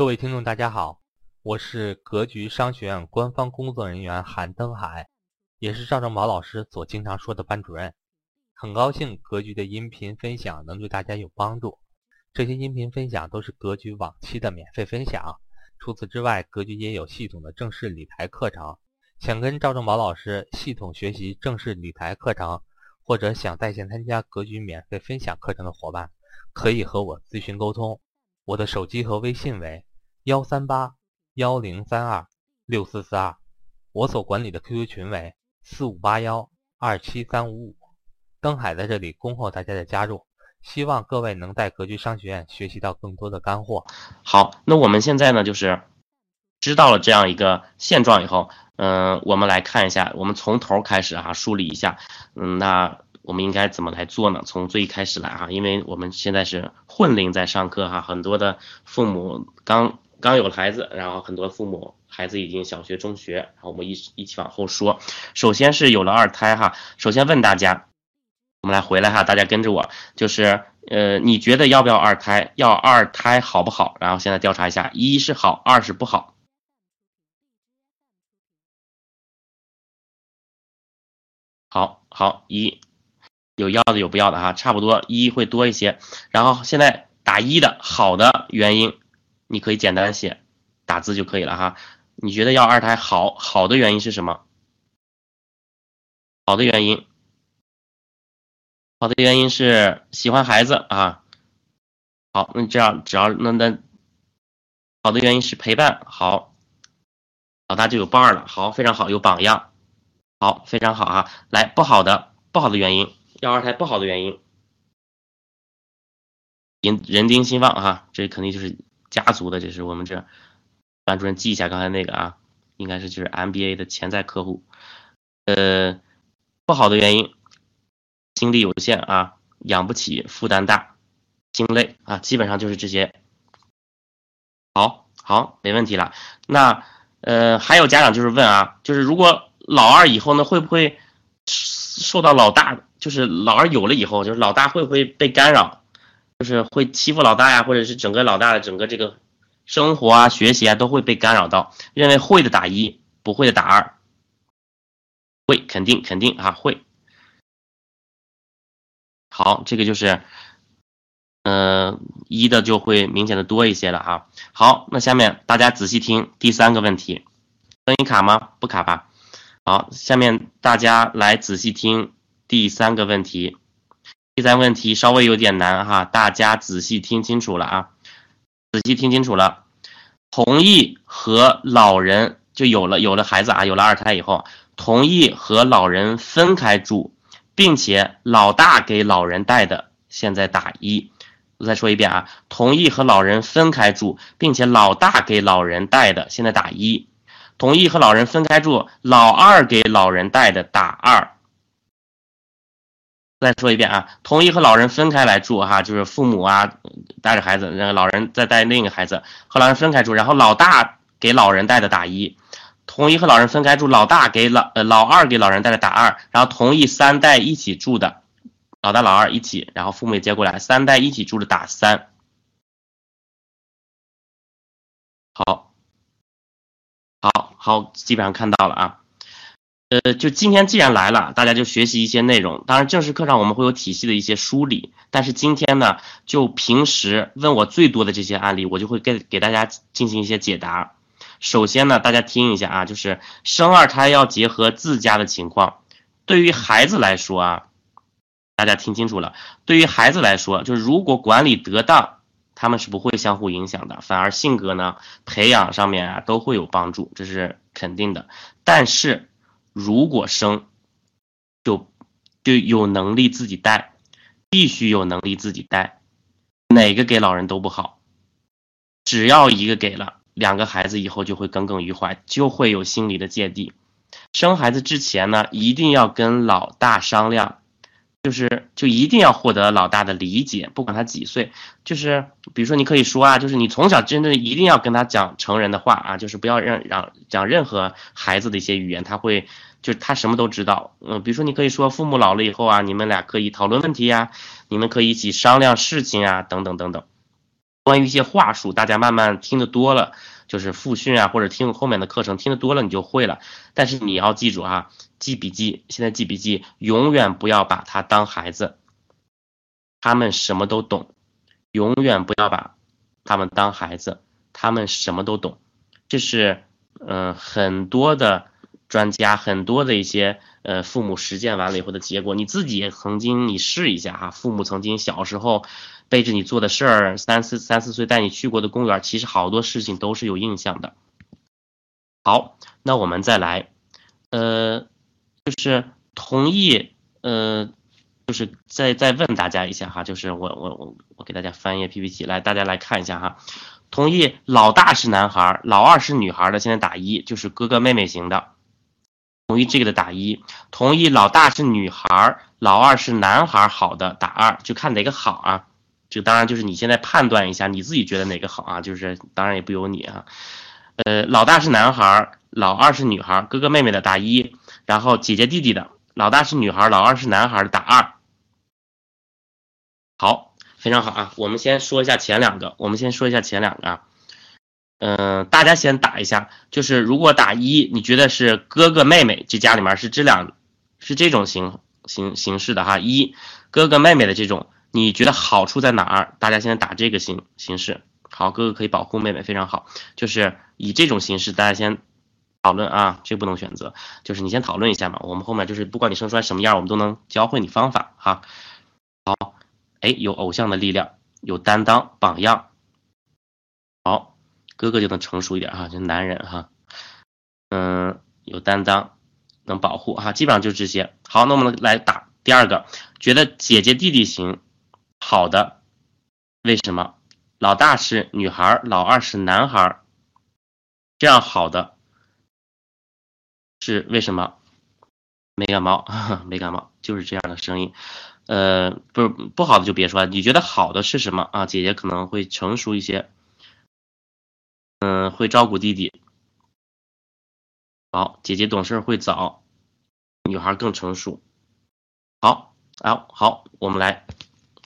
各位听众，大家好，我是格局商学院官方工作人员韩登海，也是赵正宝老师所经常说的班主任。很高兴格局的音频分享能对大家有帮助。这些音频分享都是格局往期的免费分享。除此之外，格局也有系统的正式理财课程。想跟赵正宝老师系统学习正式理财课程，或者想在线参加格局免费分享课程的伙伴，可以和我咨询沟通。我的手机和微信为。幺三八幺零三二六四四二，我所管理的 QQ 群为四五八幺二七三五五。登海在这里恭候大家的加入，希望各位能在格局商学院学习到更多的干货。好，那我们现在呢，就是知道了这样一个现状以后，嗯，我们来看一下，我们从头开始哈，梳理一下，嗯，那我们应该怎么来做呢？从最开始来哈，因为我们现在是混龄在上课哈，很多的父母刚。刚有了孩子，然后很多父母孩子已经小学、中学，然后我们一一起往后说。首先是有了二胎哈，首先问大家，我们来回来哈，大家跟着我，就是呃，你觉得要不要二胎？要二胎好不好？然后现在调查一下，一是好，二是不好。好好一有要的有不要的哈，差不多一会多一些。然后现在打一的好的原因。你可以简单写，打字就可以了哈。你觉得要二胎好好的原因是什么？好的原因，好的原因是喜欢孩子啊。好，那这样只要那那好的原因是陪伴，好，老大就有伴儿了，好，非常好，有榜样，好，非常好啊。来，不好的不好的原因，要二胎不好的原因，人人丁兴旺哈，这肯定就是。家族的，这是我们这班主任记一下刚才那个啊，应该是就是 MBA 的潜在客户。呃，不好的原因，精力有限啊，养不起，负担大，心累啊，基本上就是这些。好，好，没问题了。那呃，还有家长就是问啊，就是如果老二以后呢，会不会受到老大，就是老二有了以后，就是老大会不会被干扰？就是会欺负老大呀，或者是整个老大的整个这个生活啊、学习啊都会被干扰到。认为会的打一，不会的打二。会，肯定肯定啊，会。好，这个就是，嗯，一的就会明显的多一些了啊。好，那下面大家仔细听第三个问题，声音卡吗？不卡吧。好，下面大家来仔细听第三个问题。第三问题稍微有点难哈，大家仔细听清楚了啊，仔细听清楚了。同意和老人就有了有了孩子啊，有了二胎以后，同意和老人分开住，并且老大给老人带的，现在打一。我再说一遍啊，同意和老人分开住，并且老大给老人带的，现在打一。同意和老人分开住，老二给老人带的，打二。再说一遍啊，同意和老人分开来住哈，就是父母啊带着孩子，然后老人再带另一个孩子和老人分开住，然后老大给老人带的打一，同意和老人分开住，老大给老呃老二给老人带的打二，然后同意三代一起住的，老大老二一起，然后父母也接过来，三代一起住的打三。好，好好，基本上看到了啊。呃，就今天既然来了，大家就学习一些内容。当然，正式课上我们会有体系的一些梳理。但是今天呢，就平时问我最多的这些案例，我就会给给大家进行一些解答。首先呢，大家听一下啊，就是生二胎要结合自家的情况。对于孩子来说啊，大家听清楚了。对于孩子来说，就是如果管理得当，他们是不会相互影响的，反而性格呢培养上面啊都会有帮助，这是肯定的。但是。如果生，就就有能力自己带，必须有能力自己带，哪个给老人都不好。只要一个给了，两个孩子以后就会耿耿于怀，就会有心理的芥蒂。生孩子之前呢，一定要跟老大商量，就是就一定要获得老大的理解，不管他几岁，就是比如说你可以说啊，就是你从小真的一定要跟他讲成人的话啊，就是不要让让讲任何孩子的一些语言，他会。就是他什么都知道，嗯，比如说你可以说父母老了以后啊，你们俩可以讨论问题呀，你们可以一起商量事情啊，等等等等。关于一些话术，大家慢慢听得多了，就是复训啊，或者听后面的课程听得多了，你就会了。但是你要记住啊，记笔记，现在记笔记，永远不要把他当孩子，他们什么都懂，永远不要把他们当孩子，他们什么都懂。这是嗯很多的专家，很多的一些呃父母实践完了以后的结果，你自己也曾经你试一下哈，父母曾经小时候。背着你做的事儿，三四三四岁带你去过的公园，其实好多事情都是有印象的。好，那我们再来，呃，就是同意，呃，就是再再问大家一下哈，就是我我我我给大家翻页 PPT 来，大家来看一下哈。同意老大是男孩，老二是女孩的，现在打一，就是哥哥妹妹型的。同意这个的打一，同意老大是女孩，老二是男孩，好的打二，就看哪个好啊。这当然就是你现在判断一下，你自己觉得哪个好啊？就是当然也不由你啊。呃，老大是男孩，老二是女孩，哥哥妹妹的打一，然后姐姐弟弟的，老大是女孩，老二是男孩的打二。好，非常好啊。我们先说一下前两个，我们先说一下前两个啊。嗯，大家先打一下，就是如果打一，你觉得是哥哥妹妹这家里面是这两是这种形形形式的哈，一哥哥妹妹的这种。你觉得好处在哪儿？大家现在打这个形形式，好，哥哥可以保护妹妹，非常好。就是以这种形式，大家先讨论啊，这不能选择，就是你先讨论一下嘛。我们后面就是不管你生出来什么样，我们都能教会你方法哈。好，哎，有偶像的力量，有担当榜样，好，哥哥就能成熟一点哈，就男人哈，嗯，有担当，能保护哈，基本上就这些。好，那我们来打第二个，觉得姐姐弟弟型。好的，为什么？老大是女孩，老二是男孩，这样好的是为什么？没感冒，没感冒，就是这样的声音。呃，不不好的就别说了。你觉得好的是什么啊？姐姐可能会成熟一些，嗯，会照顾弟弟。好，姐姐懂事会早，女孩更成熟。好，啊，好，我们来。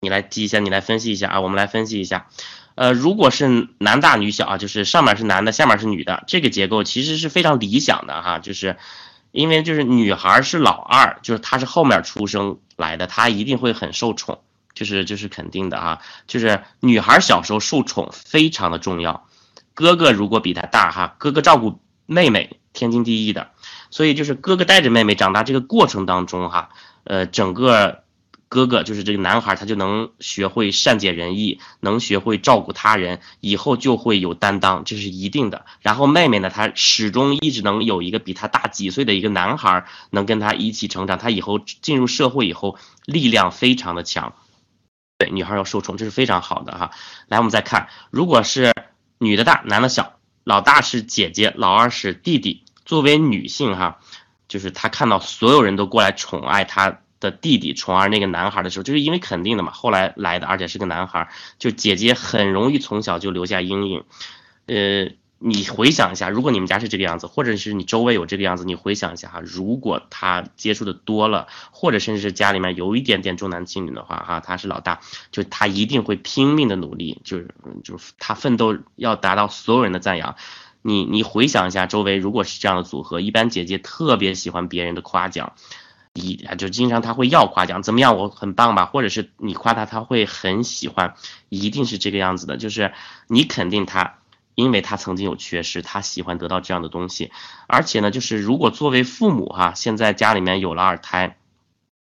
你来记一下，你来分析一下啊，我们来分析一下。呃，如果是男大女小啊，就是上面是男的，下面是女的，这个结构其实是非常理想的哈，就是因为就是女孩是老二，就是她是后面出生来的，她一定会很受宠，就是就是肯定的哈，就是女孩小时候受宠非常的重要。哥哥如果比他大哈，哥哥照顾妹妹天经地义的，所以就是哥哥带着妹妹长大这个过程当中哈，呃，整个。哥哥就是这个男孩，他就能学会善解人意，能学会照顾他人，以后就会有担当，这是一定的。然后妹妹呢，她始终一直能有一个比她大几岁的一个男孩，能跟她一起成长。她以后进入社会以后，力量非常的强。对，女孩要受宠，这是非常好的哈。来，我们再看，如果是女的大，男的小，老大是姐姐，老二是弟弟。作为女性哈，就是她看到所有人都过来宠爱她。的弟弟宠爱那个男孩的时候，就是因为肯定的嘛，后来来的，而且是个男孩，就姐姐很容易从小就留下阴影。呃，你回想一下，如果你们家是这个样子，或者是你周围有这个样子，你回想一下哈，如果他接触的多了，或者甚至是家里面有一点点重男轻女的话哈，他是老大，就他一定会拼命的努力，就是就是他奋斗要达到所有人的赞扬。你你回想一下，周围如果是这样的组合，一般姐姐特别喜欢别人的夸奖。一就经常他会要夸奖，怎么样？我很棒吧？或者是你夸他，他会很喜欢，一定是这个样子的。就是你肯定他，因为他曾经有缺失，他喜欢得到这样的东西。而且呢，就是如果作为父母哈，现在家里面有了二胎。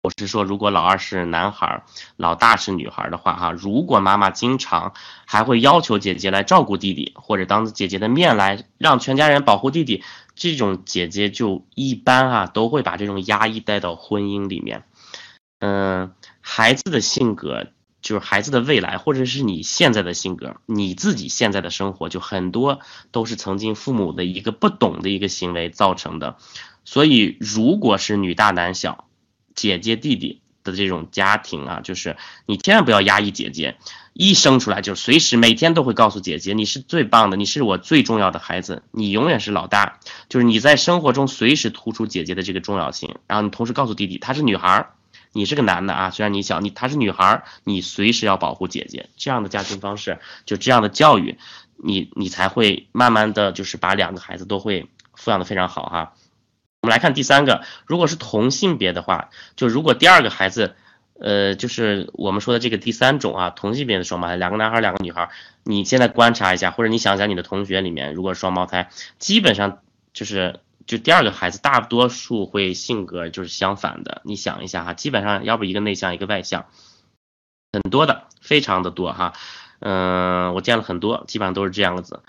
我是说，如果老二是男孩，老大是女孩的话，哈，如果妈妈经常还会要求姐姐来照顾弟弟，或者当着姐姐的面来让全家人保护弟弟，这种姐姐就一般啊，都会把这种压抑带到婚姻里面。嗯，孩子的性格就是孩子的未来，或者是你现在的性格，你自己现在的生活，就很多都是曾经父母的一个不懂的一个行为造成的。所以，如果是女大男小，姐姐弟弟的这种家庭啊，就是你千万不要压抑姐姐，一生出来就随时每天都会告诉姐姐，你是最棒的，你是我最重要的孩子，你永远是老大，就是你在生活中随时突出姐姐的这个重要性，然后你同时告诉弟弟，她是女孩儿，你是个男的啊，虽然你小，你她是女孩，你随时要保护姐姐。这样的家庭方式，就这样的教育，你你才会慢慢的就是把两个孩子都会抚养的非常好哈。我们来看第三个，如果是同性别的话，就如果第二个孩子，呃，就是我们说的这个第三种啊，同性别的双胞胎，两个男孩两个女孩，你现在观察一下，或者你想想你的同学里面，如果双胞胎，基本上就是就第二个孩子大多数会性格就是相反的，你想一下哈，基本上要不一个内向一个外向，很多的，非常的多哈，嗯，我见了很多，基本上都是这样子，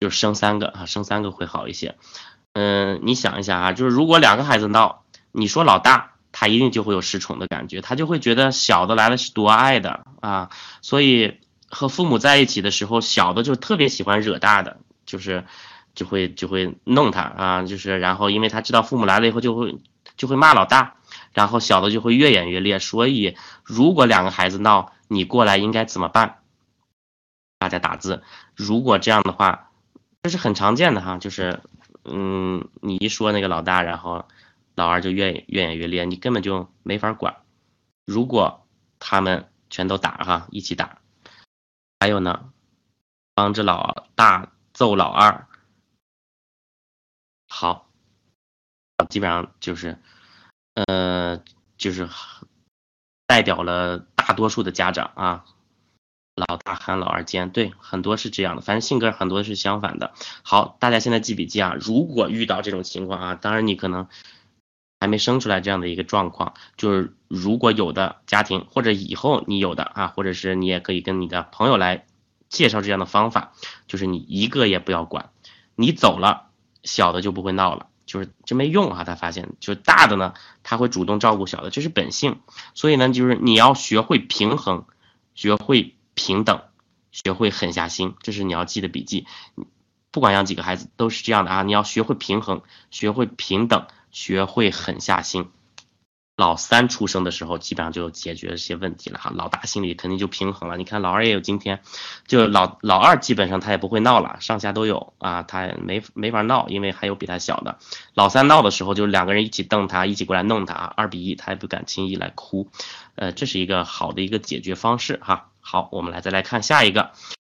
就是生三个啊，生三个会好一些。嗯，你想一下啊，就是如果两个孩子闹，你说老大，他一定就会有失宠的感觉，他就会觉得小的来了是多爱的啊，所以和父母在一起的时候，小的就特别喜欢惹大的，就是就会就会弄他啊，就是然后因为他知道父母来了以后就会就会骂老大，然后小的就会越演越烈，所以如果两个孩子闹，你过来应该怎么办？大家打字，如果这样的话，这是很常见的哈，就是。嗯，你一说那个老大，然后老二就越越演越烈，你根本就没法管。如果他们全都打哈，一起打，还有呢，帮着老大揍老二，好，基本上就是，呃，就是代表了大多数的家长啊。老大喊老二尖，对，很多是这样的，反正性格很多是相反的。好，大家现在记笔记啊，如果遇到这种情况啊，当然你可能还没生出来这样的一个状况，就是如果有的家庭或者以后你有的啊，或者是你也可以跟你的朋友来介绍这样的方法，就是你一个也不要管，你走了，小的就不会闹了，就是这没用啊。他发现，就是大的呢，他会主动照顾小的，这是本性。所以呢，就是你要学会平衡，学会。平等，学会狠下心，这是你要记的笔记。不管养几个孩子都是这样的啊，你要学会平衡，学会平等，学会狠下心。老三出生的时候，基本上就解决一些问题了哈。老大心里肯定就平衡了。你看老二也有今天，就老老二基本上他也不会闹了，上下都有啊，他没没法闹，因为还有比他小的。老三闹的时候，就两个人一起瞪他，一起过来弄他，二比一，他也不敢轻易来哭。呃，这是一个好的一个解决方式哈。好，我们来再来看下一个。